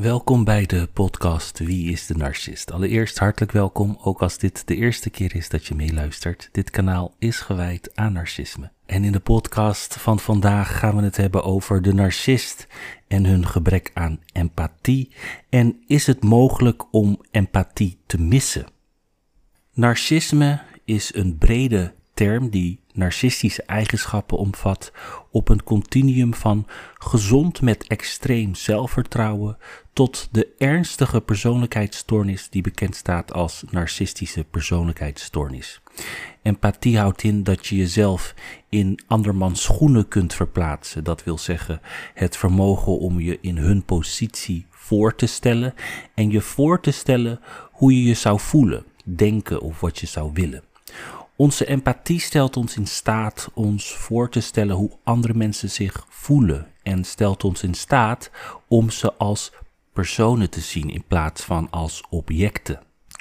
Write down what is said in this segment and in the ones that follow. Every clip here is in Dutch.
Welkom bij de podcast Wie is de Narcist? Allereerst hartelijk welkom, ook als dit de eerste keer is dat je meeluistert. Dit kanaal is gewijd aan narcisme. En in de podcast van vandaag gaan we het hebben over de narcist en hun gebrek aan empathie. En is het mogelijk om empathie te missen? Narcisme is een brede term die narcistische eigenschappen omvat op een continuum van gezond met extreem zelfvertrouwen tot de ernstige persoonlijkheidsstoornis die bekend staat als narcistische persoonlijkheidsstoornis. Empathie houdt in dat je jezelf in andermans schoenen kunt verplaatsen. Dat wil zeggen het vermogen om je in hun positie voor te stellen en je voor te stellen hoe je je zou voelen, denken of wat je zou willen. Onze empathie stelt ons in staat ons voor te stellen hoe andere mensen zich voelen en stelt ons in staat om ze als personen te zien in plaats van als objecten.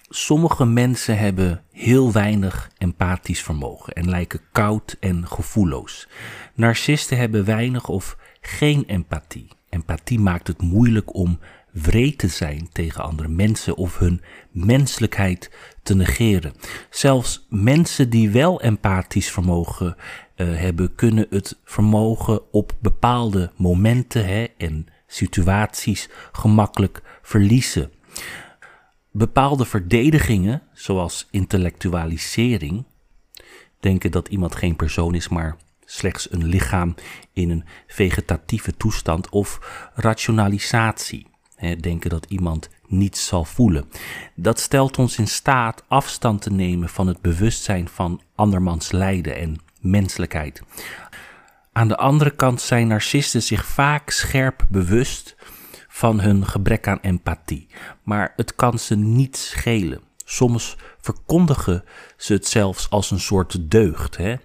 Sommige mensen hebben heel weinig empathisch vermogen en lijken koud en gevoelloos. Narcisten hebben weinig of geen empathie. Empathie maakt het moeilijk om wreed te zijn tegen andere mensen of hun menselijkheid te negeren. Zelfs mensen die wel empathisch vermogen uh, hebben, kunnen het vermogen op bepaalde momenten hè, en situaties gemakkelijk verliezen. Bepaalde verdedigingen, zoals intellectualisering, denken dat iemand geen persoon is, maar slechts een lichaam in een vegetatieve toestand, of rationalisatie, denken dat iemand niets zal voelen. Dat stelt ons in staat afstand te nemen van het bewustzijn van andermans lijden en menselijkheid. Aan de andere kant zijn narcisten zich vaak scherp bewust van hun gebrek aan empathie, maar het kan ze niet schelen. Soms verkondigen ze het zelfs als een soort deugd. Hè?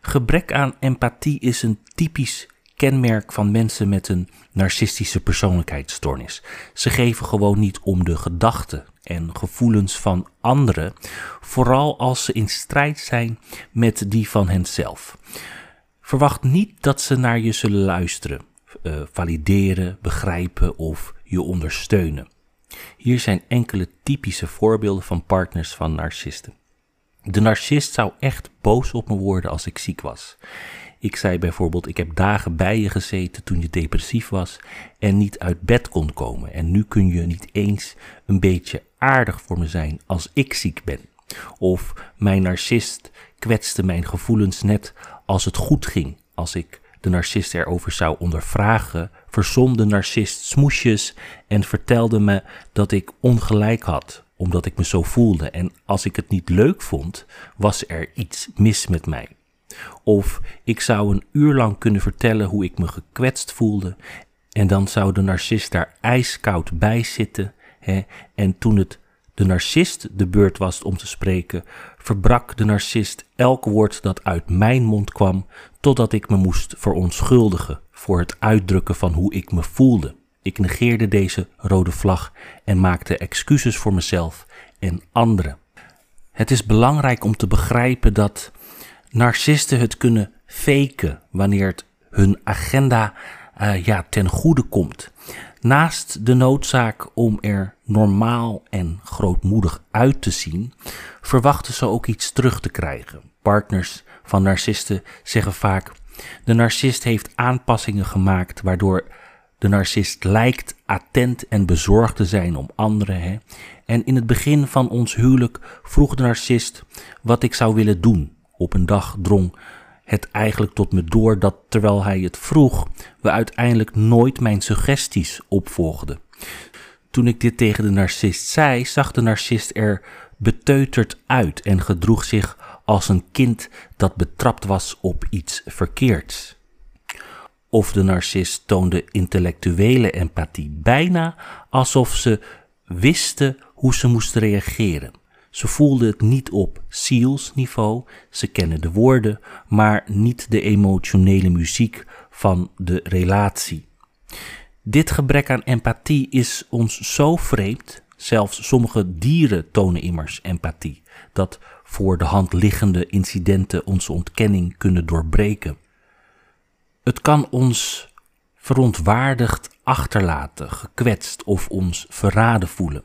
Gebrek aan empathie is een typisch kenmerk van mensen met een narcistische persoonlijkheidsstoornis. Ze geven gewoon niet om de gedachten en gevoelens van anderen, vooral als ze in strijd zijn met die van henzelf. Verwacht niet dat ze naar je zullen luisteren, uh, valideren, begrijpen of je ondersteunen. Hier zijn enkele typische voorbeelden van partners van narcisten. De narcist zou echt boos op me worden als ik ziek was. Ik zei bijvoorbeeld: Ik heb dagen bij je gezeten toen je depressief was en niet uit bed kon komen. En nu kun je niet eens een beetje aardig voor me zijn als ik ziek ben. Of mijn narcist kwetste mijn gevoelens net als het goed ging. Als ik de narcist erover zou ondervragen, verzon de narcist smoesjes en vertelde me dat ik ongelijk had, omdat ik me zo voelde. En als ik het niet leuk vond, was er iets mis met mij. Of ik zou een uur lang kunnen vertellen hoe ik me gekwetst voelde. En dan zou de narcist daar ijskoud bij zitten. Hè, en toen het de narcist de beurt was om te spreken, verbrak de narcist elk woord dat uit mijn mond kwam, totdat ik me moest verontschuldigen voor het uitdrukken van hoe ik me voelde. Ik negeerde deze rode vlag en maakte excuses voor mezelf en anderen. Het is belangrijk om te begrijpen dat narcisten het kunnen faken wanneer het hun agenda uh, ja, ten goede komt. Naast de noodzaak om er normaal en grootmoedig uit te zien, verwachten ze ook iets terug te krijgen. Partners van narcisten zeggen vaak: de narcist heeft aanpassingen gemaakt waardoor de narcist lijkt attent en bezorgd te zijn om anderen. Hè? En in het begin van ons huwelijk vroeg de narcist wat ik zou willen doen op een dag drong het eigenlijk tot me door dat terwijl hij het vroeg, we uiteindelijk nooit mijn suggesties opvolgden. Toen ik dit tegen de narcist zei, zag de narcist er beteuterd uit en gedroeg zich als een kind dat betrapt was op iets verkeerds. Of de narcist toonde intellectuele empathie, bijna alsof ze wisten hoe ze moesten reageren. Ze voelden het niet op zielsniveau, ze kennen de woorden, maar niet de emotionele muziek van de relatie. Dit gebrek aan empathie is ons zo vreemd, zelfs sommige dieren tonen immers empathie, dat voor de hand liggende incidenten onze ontkenning kunnen doorbreken. Het kan ons verontwaardigd achterlaten, gekwetst of ons verraden voelen.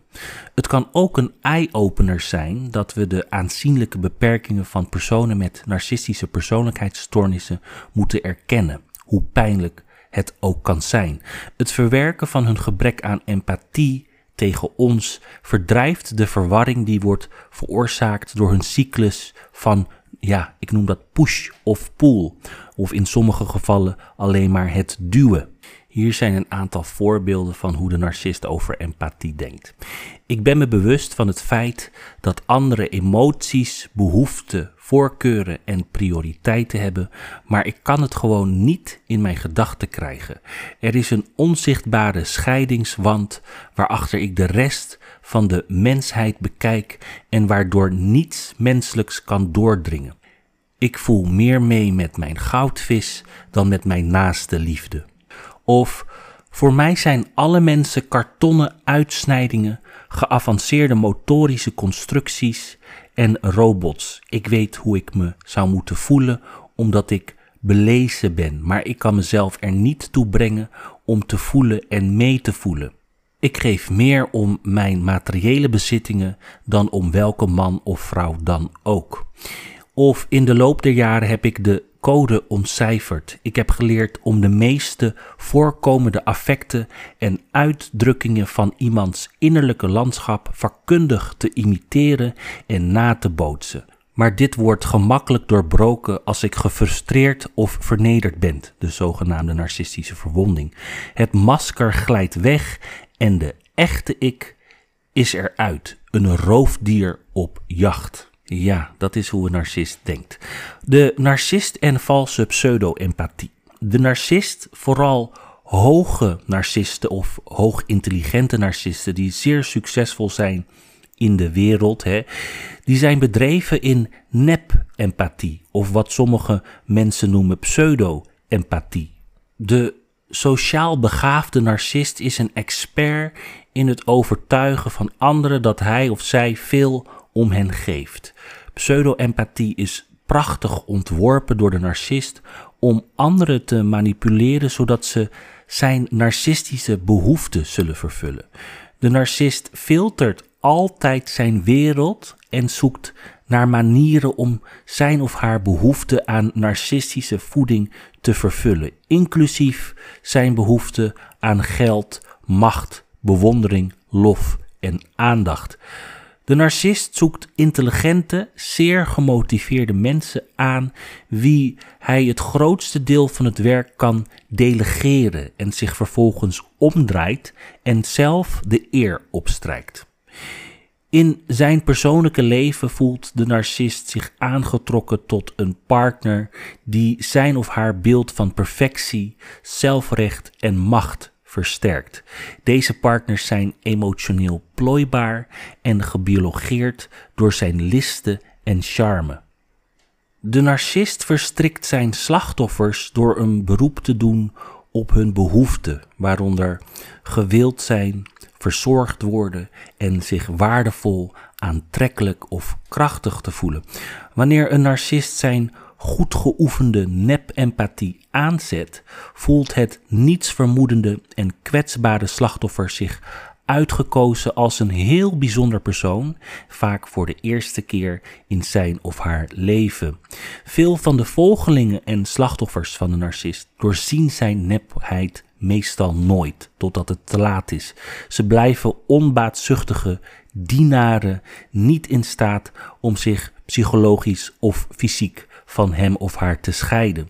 Het kan ook een eye-opener zijn dat we de aanzienlijke beperkingen van personen met narcistische persoonlijkheidsstoornissen moeten erkennen, hoe pijnlijk het ook kan zijn. Het verwerken van hun gebrek aan empathie tegen ons verdrijft de verwarring die wordt veroorzaakt door hun cyclus van, ja, ik noem dat push of pull, of in sommige gevallen alleen maar het duwen. Hier zijn een aantal voorbeelden van hoe de narcist over empathie denkt. Ik ben me bewust van het feit dat andere emoties, behoeften, voorkeuren en prioriteiten hebben, maar ik kan het gewoon niet in mijn gedachten krijgen. Er is een onzichtbare scheidingswand waarachter ik de rest van de mensheid bekijk en waardoor niets menselijks kan doordringen. Ik voel meer mee met mijn goudvis dan met mijn naaste liefde. Of voor mij zijn alle mensen kartonnen uitsnijdingen, geavanceerde motorische constructies en robots. Ik weet hoe ik me zou moeten voelen omdat ik belezen ben, maar ik kan mezelf er niet toe brengen om te voelen en mee te voelen. Ik geef meer om mijn materiële bezittingen dan om welke man of vrouw dan ook. Of in de loop der jaren heb ik de code ontcijferd. Ik heb geleerd om de meeste voorkomende affecten en uitdrukkingen van iemands innerlijke landschap vakkundig te imiteren en na te bootsen. Maar dit wordt gemakkelijk doorbroken als ik gefrustreerd of vernederd ben, de zogenaamde narcistische verwonding. Het masker glijdt weg en de echte ik is eruit, een roofdier op jacht. Ja, dat is hoe een narcist denkt. De narcist en valse pseudo-empathie. De narcist, vooral hoge narcisten of hoogintelligente narcisten die zeer succesvol zijn in de wereld, hè, die zijn bedreven in nep-empathie of wat sommige mensen noemen pseudo-empathie. De sociaal begaafde narcist is een expert in het overtuigen van anderen dat hij of zij veel om hen geeft. Pseudo-empathie is prachtig ontworpen door de narcist om anderen te manipuleren zodat ze zijn narcistische behoeften zullen vervullen. De narcist filtert altijd zijn wereld en zoekt naar manieren om zijn of haar behoefte aan narcistische voeding te vervullen, inclusief zijn behoefte aan geld, macht, bewondering, lof en aandacht. De narcist zoekt intelligente, zeer gemotiveerde mensen aan wie hij het grootste deel van het werk kan delegeren en zich vervolgens omdraait en zelf de eer opstrijkt. In zijn persoonlijke leven voelt de narcist zich aangetrokken tot een partner die zijn of haar beeld van perfectie, zelfrecht en macht versterkt. Deze partners zijn emotioneel plooibaar en gebiologeerd door zijn listen en charme. De narcist verstrikt zijn slachtoffers door een beroep te doen op hun behoeften, waaronder gewild zijn, verzorgd worden en zich waardevol, aantrekkelijk of krachtig te voelen. Wanneer een narcist zijn goed geoefende nep-empathie aanzet, voelt het nietsvermoedende en kwetsbare slachtoffer zich uitgekozen als een heel bijzonder persoon, vaak voor de eerste keer in zijn of haar leven. Veel van de volgelingen en slachtoffers van de narcist doorzien zijn nepheid meestal nooit, totdat het te laat is. Ze blijven onbaatzuchtige dienaren, niet in staat om zich psychologisch of fysiek van hem of haar te scheiden.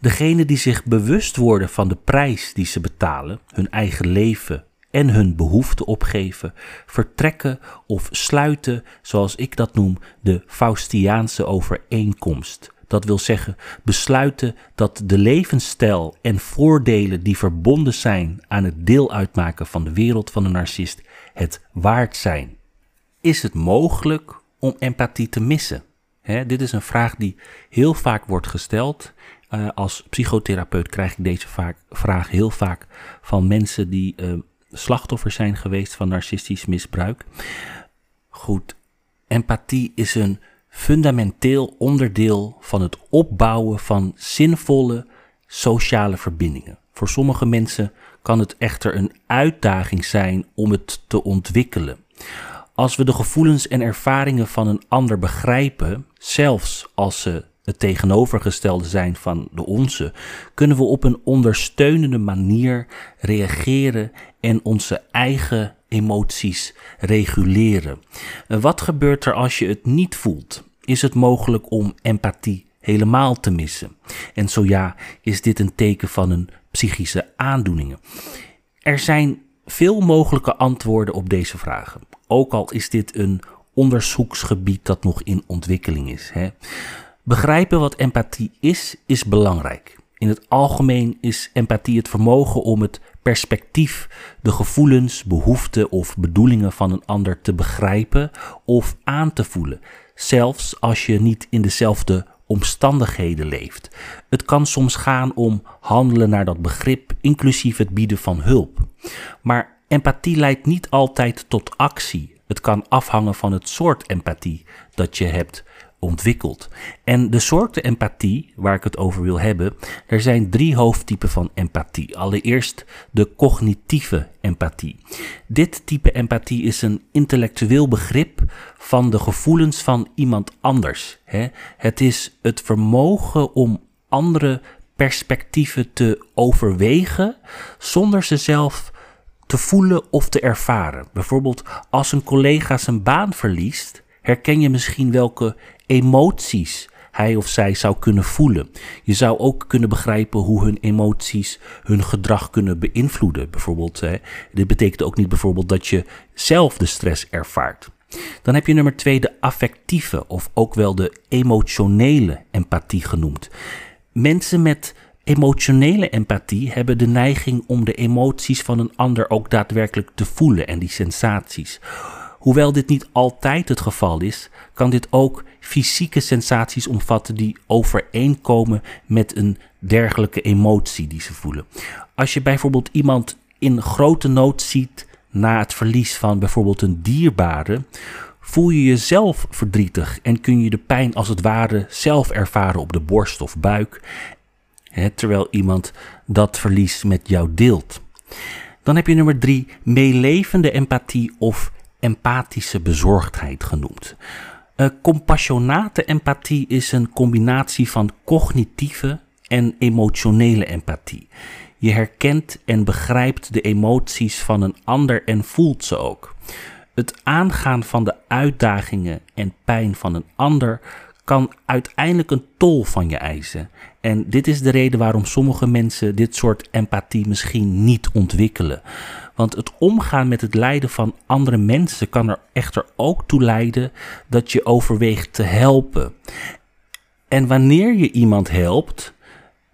Degenen die zich bewust worden van de prijs die ze betalen, hun eigen leven en hun behoeften opgeven, vertrekken of sluiten, zoals ik dat noem, de Faustiaanse overeenkomst. Dat wil zeggen, besluiten dat de levensstijl en voordelen die verbonden zijn aan het deel uitmaken van de wereld van de narcist het waard zijn. Is het mogelijk om empathie te missen? Dit is een vraag die heel vaak wordt gesteld. Uh, als psychotherapeut krijg ik deze vaak, vraag heel vaak van mensen die uh, slachtoffer zijn geweest van narcistisch misbruik. Goed, empathie is een fundamenteel onderdeel van het opbouwen van zinvolle sociale verbindingen. Voor sommige mensen kan het echter een uitdaging zijn om het te ontwikkelen. Als we de gevoelens en ervaringen van een ander begrijpen, zelfs als ze het tegenovergestelde zijn van de onze, kunnen we op een ondersteunende manier reageren en onze eigen emoties reguleren. Wat gebeurt er als je het niet voelt? Is het mogelijk om empathie helemaal te missen? En zo ja, is dit een teken van een psychische aandoeningen? Er zijn veel mogelijke antwoorden op deze vragen. Ook al is dit een onderzoeksgebied dat nog in ontwikkeling is. Hè. Begrijpen wat empathie is, is belangrijk. In het algemeen is empathie het vermogen om het perspectief, de gevoelens, behoeften of bedoelingen van een ander te begrijpen of aan te voelen, zelfs als je niet in dezelfde omstandigheden leeft. Het kan soms gaan om handelen naar dat begrip, inclusief het bieden van hulp. Maar empathie leidt niet altijd tot actie. Het kan afhangen van het soort empathie dat je hebt ontwikkeld. En de soorten empathie, waar ik het over wil hebben, er zijn drie hoofdtypen van empathie. Allereerst de cognitieve empathie. Dit type empathie is een intellectueel begrip van de gevoelens van iemand anders. Het is het vermogen om andere perspectieven te overwegen zonder ze zelf te voelen of te ervaren. Bijvoorbeeld als een collega zijn baan verliest, herken je misschien welke emoties hij of zij zou kunnen voelen. Je zou ook kunnen begrijpen hoe hun emoties hun gedrag kunnen beïnvloeden. Bijvoorbeeld, hè, dit betekent ook niet bijvoorbeeld dat je zelf de stress ervaart. Dan heb je nummer twee de affectieve of ook wel de emotionele empathie genoemd. Mensen met emotionele empathie hebben de neiging om de emoties van een ander ook daadwerkelijk te voelen en die sensaties. Hoewel dit niet altijd het geval is, kan dit ook fysieke sensaties omvatten die overeenkomen met een dergelijke emotie die ze voelen. Als je bijvoorbeeld iemand in grote nood ziet na het verlies van bijvoorbeeld een dierbare, voel je jezelf verdrietig en kun je de pijn als het ware zelf ervaren op de borst of buik, terwijl iemand dat verlies met jou deelt. Dan heb je nummer drie, meelevende empathie of empathische bezorgdheid genoemd. Uh, compassionate empathie is een combinatie van cognitieve en emotionele empathie. Je herkent en begrijpt de emoties van een ander en voelt ze ook. Het aangaan van de uitdagingen en pijn van een ander kan uiteindelijk een tol van je eisen. En dit is de reden waarom sommige mensen dit soort empathie misschien niet ontwikkelen. Want het omgaan met het lijden van andere mensen kan er echter ook toe leiden dat je overweegt te helpen. En wanneer je iemand helpt,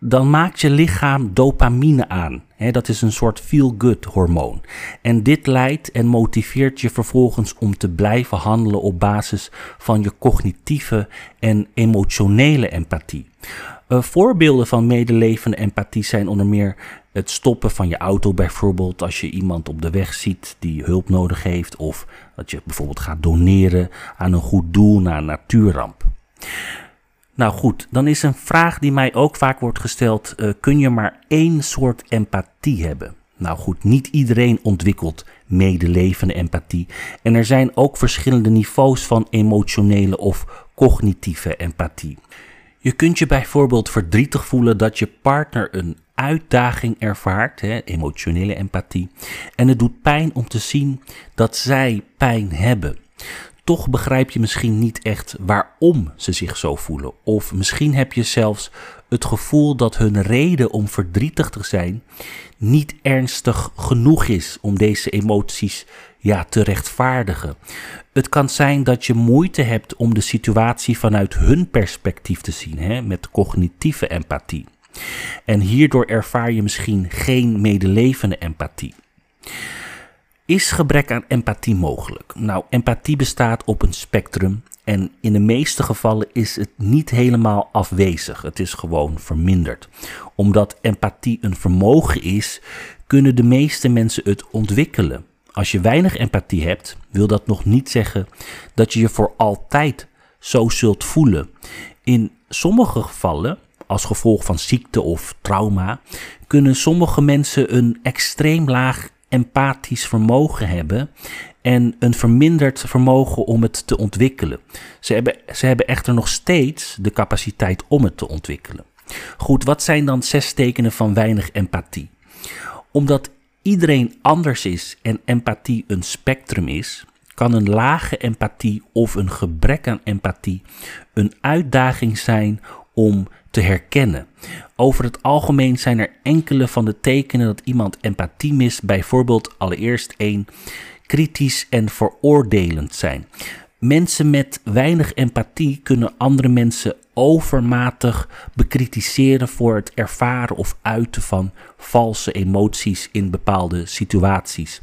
dan maakt je lichaam dopamine aan. dat is een soort feel-good hormoon. En dit leidt en motiveert je vervolgens om te blijven handelen op basis van je cognitieve en emotionele empathie. Uh, voorbeelden van medelevende empathie zijn onder meer het stoppen van je auto bijvoorbeeld als je iemand op de weg ziet die hulp nodig heeft of dat je bijvoorbeeld gaat doneren aan een goed doel na een natuurramp. Nou goed, dan is een vraag die mij ook vaak wordt gesteld: uh, kun je maar één soort empathie hebben? Nou goed, niet iedereen ontwikkelt medelevende empathie. En er zijn ook verschillende niveaus van emotionele of cognitieve empathie. Je kunt je bijvoorbeeld verdrietig voelen dat je partner een uitdaging ervaart, hè, emotionele empathie. En het doet pijn om te zien dat zij pijn hebben. Toch begrijp je misschien niet echt waarom ze zich zo voelen. Of misschien heb je zelfs het gevoel dat hun reden om verdrietig te zijn niet ernstig genoeg is om deze emoties ja, te rechtvaardigen. Het kan zijn dat je moeite hebt om de situatie vanuit hun perspectief te zien, hè, met cognitieve empathie. En hierdoor ervaar je misschien geen medelevende empathie. Is gebrek aan empathie mogelijk? Nou, empathie bestaat op een spectrum en in de meeste gevallen is het niet helemaal afwezig. Het is gewoon verminderd. Omdat empathie een vermogen is, kunnen de meeste mensen het ontwikkelen. Als je weinig empathie hebt, wil dat nog niet zeggen dat je je voor altijd zo zult voelen. In sommige gevallen als gevolg van ziekte of trauma, kunnen sommige mensen een extreem laag empathisch vermogen hebben en een verminderd vermogen om het te ontwikkelen. Ze hebben, ze hebben echter nog steeds de capaciteit om het te ontwikkelen. Goed, wat zijn dan zes tekenen van weinig empathie? Omdat iedereen anders is en empathie een spectrum is, kan een lage empathie of een gebrek aan empathie een uitdaging zijn om te herkennen. Over het algemeen zijn er enkele van de tekenen dat iemand empathie mist, bijvoorbeeld allereerst één kritisch en veroordelend zijn. Mensen met weinig empathie kunnen andere mensen overmatig bekritiseren voor het ervaren of uiten van valse emoties in bepaalde situaties.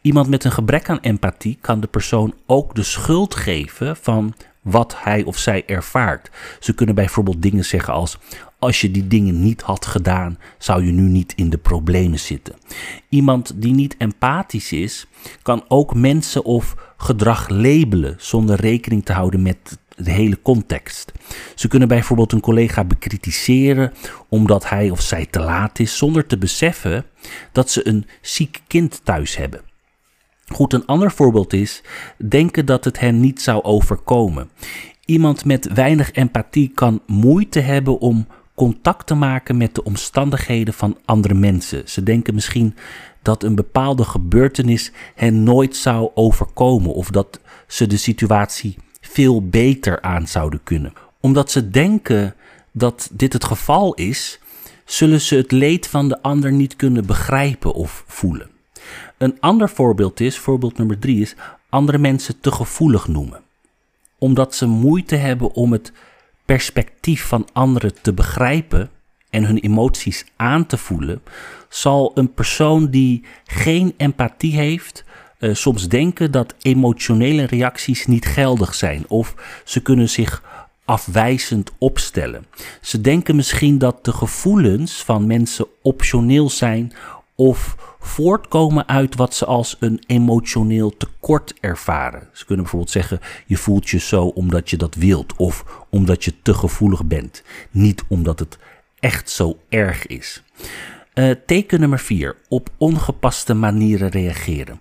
Iemand met een gebrek aan empathie kan de persoon ook de schuld geven van wat hij of zij ervaart. Ze kunnen bijvoorbeeld dingen zeggen als: Als je die dingen niet had gedaan, zou je nu niet in de problemen zitten. Iemand die niet empathisch is, kan ook mensen of gedrag labelen zonder rekening te houden met de hele context. Ze kunnen bijvoorbeeld een collega bekritiseren omdat hij of zij te laat is, zonder te beseffen dat ze een ziek kind thuis hebben. Goed, een ander voorbeeld is denken dat het hen niet zou overkomen. Iemand met weinig empathie kan moeite hebben om contact te maken met de omstandigheden van andere mensen. Ze denken misschien dat een bepaalde gebeurtenis hen nooit zou overkomen of dat ze de situatie veel beter aan zouden kunnen. Omdat ze denken dat dit het geval is, zullen ze het leed van de ander niet kunnen begrijpen of voelen. Een ander voorbeeld is, voorbeeld nummer drie is, andere mensen te gevoelig noemen. Omdat ze moeite hebben om het perspectief van anderen te begrijpen en hun emoties aan te voelen, zal een persoon die geen empathie heeft, uh, soms denken dat emotionele reacties niet geldig zijn of ze kunnen zich afwijzend opstellen. Ze denken misschien dat de gevoelens van mensen optioneel zijn of voortkomen uit wat ze als een emotioneel tekort ervaren. Ze kunnen bijvoorbeeld zeggen: je voelt je zo omdat je dat wilt of omdat je te gevoelig bent, niet omdat het echt zo erg is. Uh, teken nummer 4. Op ongepaste manieren reageren.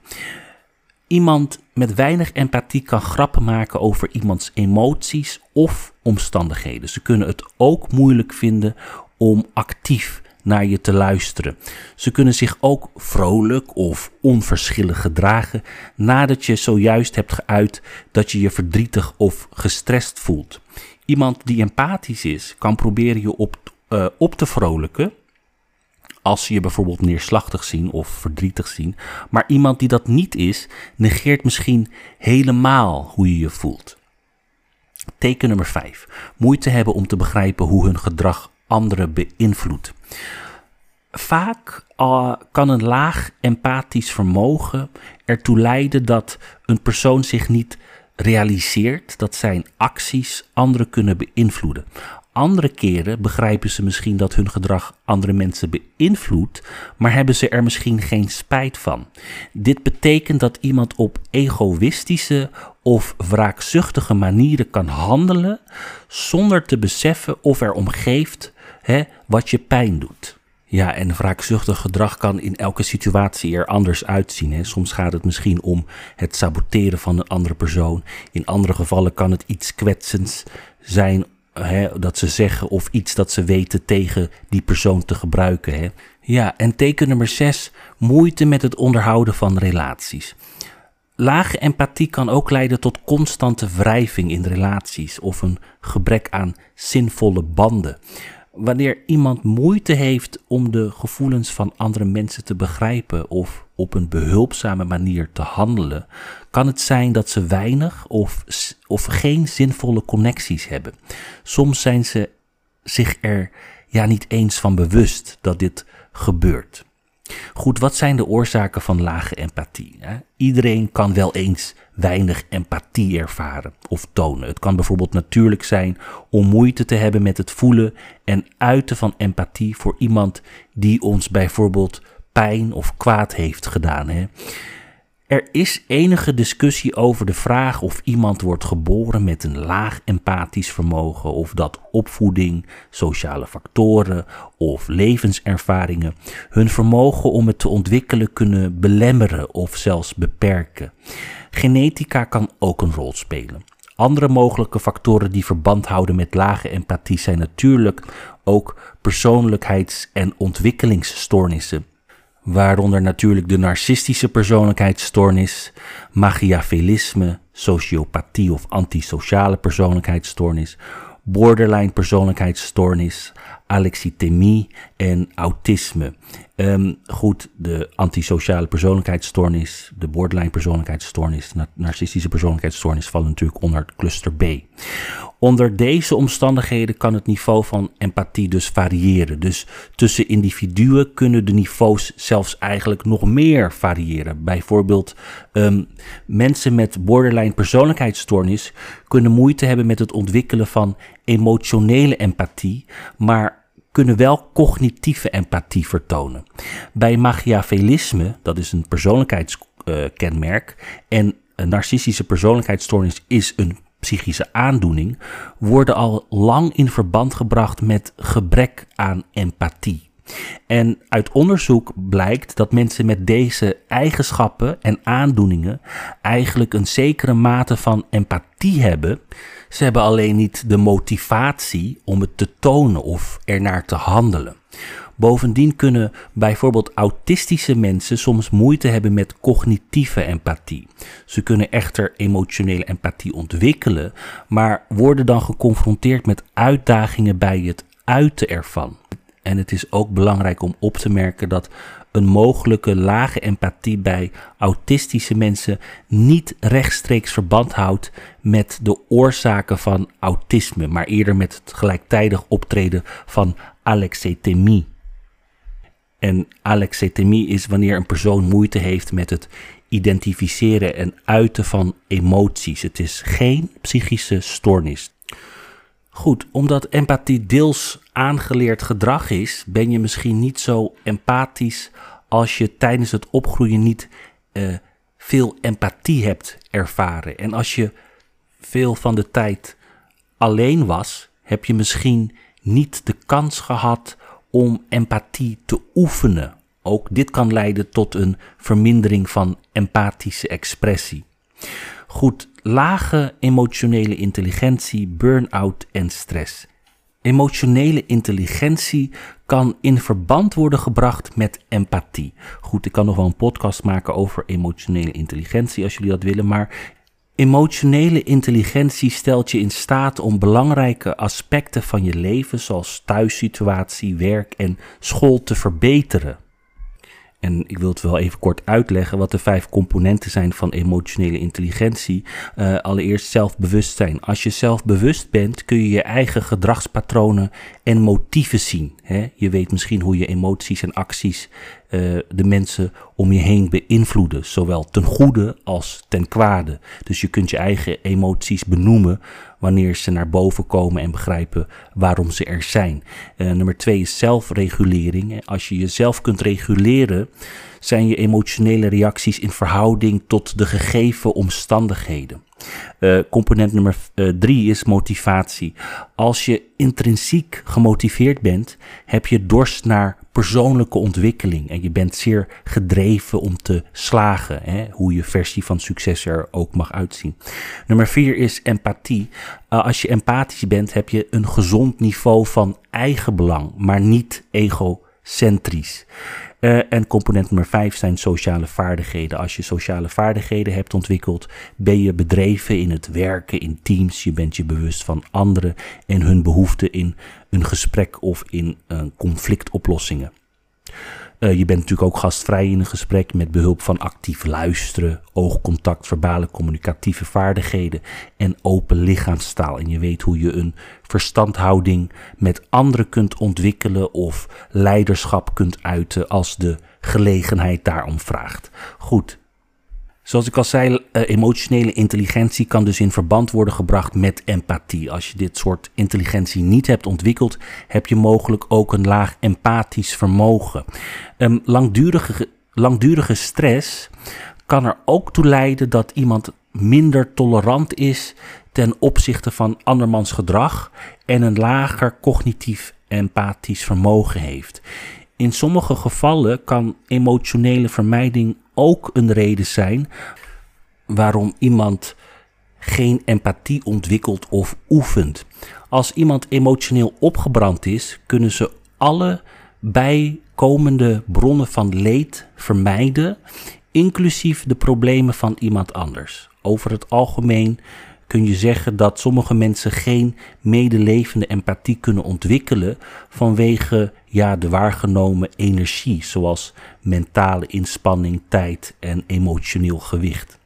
Iemand met weinig empathie kan grappen maken over iemands emoties of omstandigheden. Ze kunnen het ook moeilijk vinden om actief naar je te luisteren. Ze kunnen zich ook vrolijk of onverschillig gedragen nadat je zojuist hebt geuit dat je je verdrietig of gestrest voelt. Iemand die empathisch is, kan proberen je op, uh, op te vrolijken als ze je bijvoorbeeld neerslachtig zien of verdrietig zien. Maar iemand die dat niet is, negeert misschien helemaal hoe je je voelt. Teken nummer 5. Moeite hebben om te begrijpen hoe hun gedrag anderen beïnvloedt. Vaak uh, kan een laag empathisch vermogen ertoe leiden dat een persoon zich niet realiseert dat zijn acties anderen kunnen beïnvloeden. Andere keren begrijpen ze misschien dat hun gedrag andere mensen beïnvloedt, maar hebben ze er misschien geen spijt van. Dit betekent dat iemand op egoïstische of wraakzuchtige manieren kan handelen zonder te beseffen of er omgeeft hè, wat je pijn doet. Ja, en wraakzuchtig gedrag kan in elke situatie er anders uitzien. Hè. Soms gaat het misschien om het saboteren van een andere persoon. In andere gevallen kan het iets kwetsends zijn dat ze zeggen of iets dat ze weten tegen die persoon te gebruiken. Ja, en teken nummer 6, moeite met het onderhouden van relaties. Lage empathie kan ook leiden tot constante wrijving in relaties of een gebrek aan zinvolle banden wanneer iemand moeite heeft om de gevoelens van andere mensen te begrijpen of op een behulpzame manier te handelen, kan het zijn dat ze weinig of, of geen zinvolle connecties hebben. Soms zijn ze zich er ja niet eens van bewust dat dit gebeurt. Goed, wat zijn de oorzaken van lage empathie? Iedereen kan wel eens weinig empathie ervaren of tonen. Het kan bijvoorbeeld natuurlijk zijn om moeite te hebben met het voelen en uiten van empathie voor iemand die ons bijvoorbeeld pijn of kwaad heeft gedaan. Er is enige discussie over de vraag of iemand wordt geboren met een laag empathisch vermogen of dat opvoeding, sociale factoren of levenservaringen hun vermogen om het te ontwikkelen kunnen belemmeren of zelfs beperken. Genetica kan ook een rol spelen. Andere mogelijke factoren die verband houden met lage empathie zijn natuurlijk ook persoonlijkheids- en ontwikkelingsstoornissen waaronder natuurlijk de narcistische persoonlijkheidsstoornis, machiavellisme, sociopathie of antisociale persoonlijkheidsstoornis, borderline persoonlijkheidsstoornis, alexithymie en autisme. Um, goed, de antisociale persoonlijkheidsstoornis, de borderline persoonlijkheidsstoornis, narcistische persoonlijkheidsstoornis vallen natuurlijk onder cluster B. Onder deze omstandigheden kan het niveau van empathie dus variëren. Dus tussen individuen kunnen de niveaus zelfs eigenlijk nog meer variëren. Bijvoorbeeld um, mensen met borderline persoonlijkheidsstoornis kunnen moeite hebben met het ontwikkelen van emotionele empathie, maar kunnen wel cognitieve empathie vertonen. Bij machiavellisme, dat is een persoonlijkheidskenmerk, en een narcistische persoonlijkheidsstoornis is een psychische aandoening, worden al lang in verband gebracht met gebrek aan empathie. En uit onderzoek blijkt dat mensen met deze eigenschappen en aandoeningen eigenlijk een zekere mate van empathie hebben. Ze hebben alleen niet de motivatie om het te tonen of ernaar te handelen. Bovendien kunnen bijvoorbeeld autistische mensen soms moeite hebben met cognitieve empathie. Ze kunnen echter emotionele empathie ontwikkelen, maar worden dan geconfronteerd met uitdagingen bij het uiten ervan. En het is ook belangrijk om op te merken dat een mogelijke lage empathie bij autistische mensen niet rechtstreeks verband houdt met de oorzaken van autisme, maar eerder met het gelijktijdig optreden van alexithymie. En alexithymie is wanneer een persoon moeite heeft met het identificeren en uiten van emoties. Het is geen psychische stoornis. Goed, omdat empathie deels aangeleerd gedrag is, ben je misschien niet zo empathisch als je tijdens het opgroeien niet uh, veel empathie hebt ervaren. En als je veel van de tijd alleen was, heb je misschien niet de kans gehad om empathie te oefenen. Ook dit kan leiden tot een vermindering van empathische expressie. Goed, lage emotionele intelligentie, burn-out en stress. Emotionele intelligentie kan in verband worden gebracht met empathie. Goed, ik kan nog wel een podcast maken over emotionele intelligentie als jullie dat willen, maar Emotionele intelligentie stelt je in staat om belangrijke aspecten van je leven, zoals thuissituatie, werk en school, te verbeteren. En ik wil het wel even kort uitleggen wat de vijf componenten zijn van emotionele intelligentie. Uh, allereerst zelfbewustzijn. Als je zelfbewust bent, kun je je eigen gedragspatronen en motieven zien. Hè? Je weet misschien hoe je emoties en acties uh, de mensen om je heen beïnvloeden, zowel ten goede als ten kwade. Dus je kunt je eigen emoties benoemen wanneer ze naar boven komen en begrijpen waarom ze er zijn. Uh, nummer twee is zelfregulering. Als je jezelf kunt reguleren, zijn je emotionele reacties in verhouding tot de gegeven omstandigheden. Uh, component nummer uh, drie is motivatie. Als je intrinsiek gemotiveerd bent, heb je dorst naar persoonlijke ontwikkeling. En je bent zeer gedreven om te slagen. Hè? Hoe je versie van succes er ook mag uitzien. Nummer vier is empathie. Uh, als je empathisch bent, heb je een gezond niveau van eigenbelang, maar niet egocentrisch. Uh, en component nummer 5 zijn sociale vaardigheden. Als je sociale vaardigheden hebt ontwikkeld, ben je bedreven in het werken in teams. Je bent je bewust van anderen en hun behoeften in een gesprek of in uh, conflictoplossingen. Uh, je bent natuurlijk ook gastvrij in een gesprek met behulp van actief luisteren, oogcontact, verbale communicatieve vaardigheden en open lichaamstaal. En je weet hoe je een verstandhouding met anderen kunt ontwikkelen of leiderschap kunt uiten als de gelegenheid daarom vraagt. Goed, Zoals ik al zei, uh, emotionele intelligentie kan dus in verband worden gebracht met empathie. Als je dit soort intelligentie niet hebt ontwikkeld, heb je mogelijk ook een laag empathisch vermogen. Um, langdurige, langdurige stress kan er ook toe leiden dat iemand minder tolerant is ten opzichte van andermans gedrag en een lager cognitief empathisch vermogen heeft. In sommige gevallen kan emotionele vermijding ook een reden zijn waarom iemand geen empathie ontwikkelt of oefent. Als iemand emotioneel opgebrand is, kunnen ze alle bijkomende bronnen van leed vermijden, inclusief de problemen van iemand anders. Over het algemeen kun je zeggen dat sommige mensen geen medelevende empathie kunnen ontwikkelen vanwege ja, de waargenomen energie, zoals mentale inspanning, tijd en emotioneel gewicht.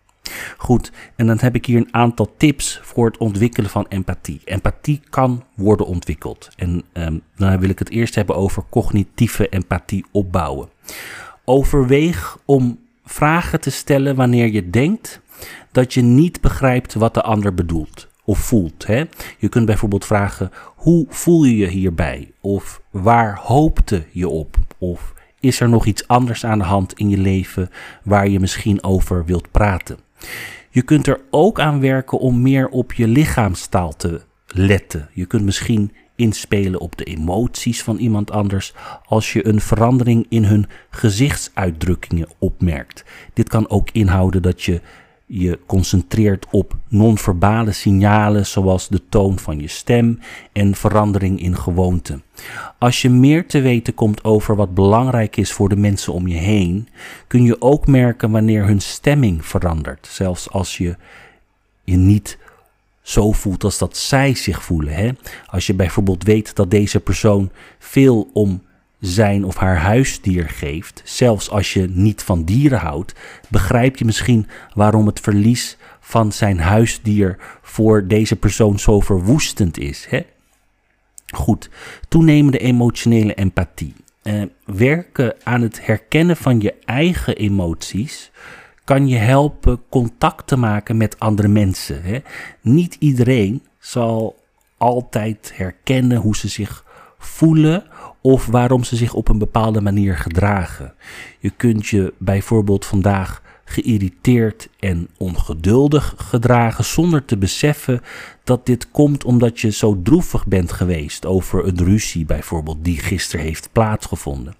Goed, en dan heb ik hier een aantal tips voor het ontwikkelen van empathie. Empathie kan worden ontwikkeld. En um, wil ik het eerst hebben over cognitieve empathie opbouwen. Overweeg om vragen te stellen wanneer je denkt dat je niet begrijpt wat de ander bedoelt of voelt. Hè? Je kunt bijvoorbeeld vragen: hoe voel je je hierbij? Of waar hoopte je op? Of is er nog iets anders aan de hand in je leven waar je misschien over wilt praten? Je kunt er ook aan werken om meer op je lichaamstaal te letten. Je kunt misschien inspelen op de emoties van iemand anders als je een verandering in hun gezichtsuitdrukkingen opmerkt. Dit kan ook inhouden dat je je concentreert op non-verbale signalen zoals de toon van je stem en verandering in gewoonte. Als je meer te weten komt over wat belangrijk is voor de mensen om je heen, kun je ook merken wanneer hun stemming verandert, zelfs als je je niet zo voelt als dat zij zich voelen. Hè? Als je bijvoorbeeld weet dat deze persoon veel om zijn of haar huisdier geeft, zelfs als je niet van dieren houdt, begrijp je misschien waarom het verlies van zijn huisdier voor deze persoon zo verwoestend is. Hè? Goed, toenemende emotionele empathie. Eh, werken aan het herkennen van je eigen emoties kan je helpen contact te maken met andere mensen. Hè? Niet iedereen zal altijd herkennen hoe ze zich voelen of waarom ze zich op een bepaalde manier gedragen. Je kunt je bijvoorbeeld vandaag geïrriteerd en ongeduldig gedragen zonder te beseffen dat dit komt omdat je zo droevig bent geweest over een ruzie bijvoorbeeld die gisteren heeft plaatsgevonden.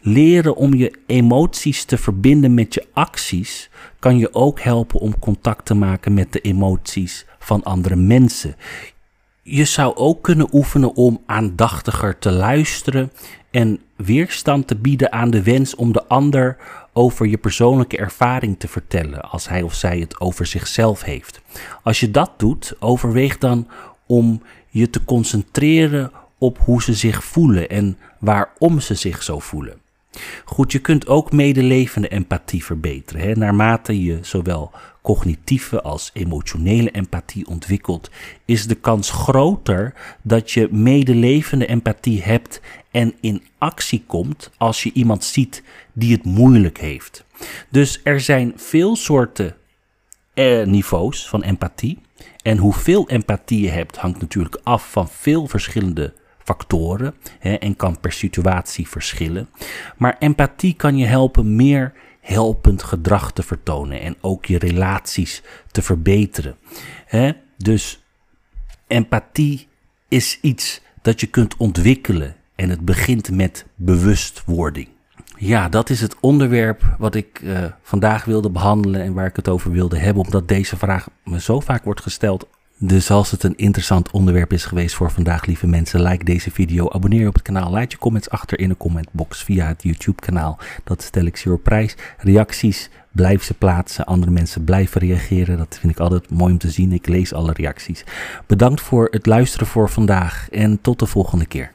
Leren om je emoties te verbinden met je acties kan je ook helpen om contact te maken met de emoties van andere mensen. Je zou ook kunnen oefenen om aandachtiger te luisteren en weerstand te bieden aan de wens om de ander over je persoonlijke ervaring te vertellen als hij of zij het over zichzelf heeft. Als je dat doet, overweeg dan om je te concentreren op hoe ze zich voelen en waarom ze zich zo voelen. Goed, je kunt ook medelevende empathie verbeteren. Hè? Naarmate je zowel cognitieve als emotionele empathie ontwikkelt, is de kans groter dat je medelevende empathie hebt en in actie komt als je iemand ziet die het moeilijk heeft. Dus er zijn veel soorten eh, niveaus van empathie. En hoeveel empathie je hebt hangt natuurlijk af van veel verschillende factoren hè, en kan per situatie verschillen. Maar empathie kan je helpen meer helpend gedrag te vertonen en ook je relaties te verbeteren. Dus empathie is iets dat je kunt ontwikkelen en het begint met bewustwording. Ja, dat is het onderwerp wat ik uh, vandaag wilde behandelen en waar ik het over wilde hebben, omdat deze vraag me zo vaak wordt gesteld dus als het een interessant onderwerp is geweest voor vandaag, lieve mensen, like deze video, abonneer je op het kanaal, laat je comments achter in de commentbox via het YouTube kanaal. Dat stel ik zeer op prijs. Reacties, blijf ze plaatsen. Andere mensen blijven reageren. Dat vind ik altijd mooi om te zien. Ik lees alle reacties. Bedankt voor het luisteren voor vandaag en tot de volgende keer.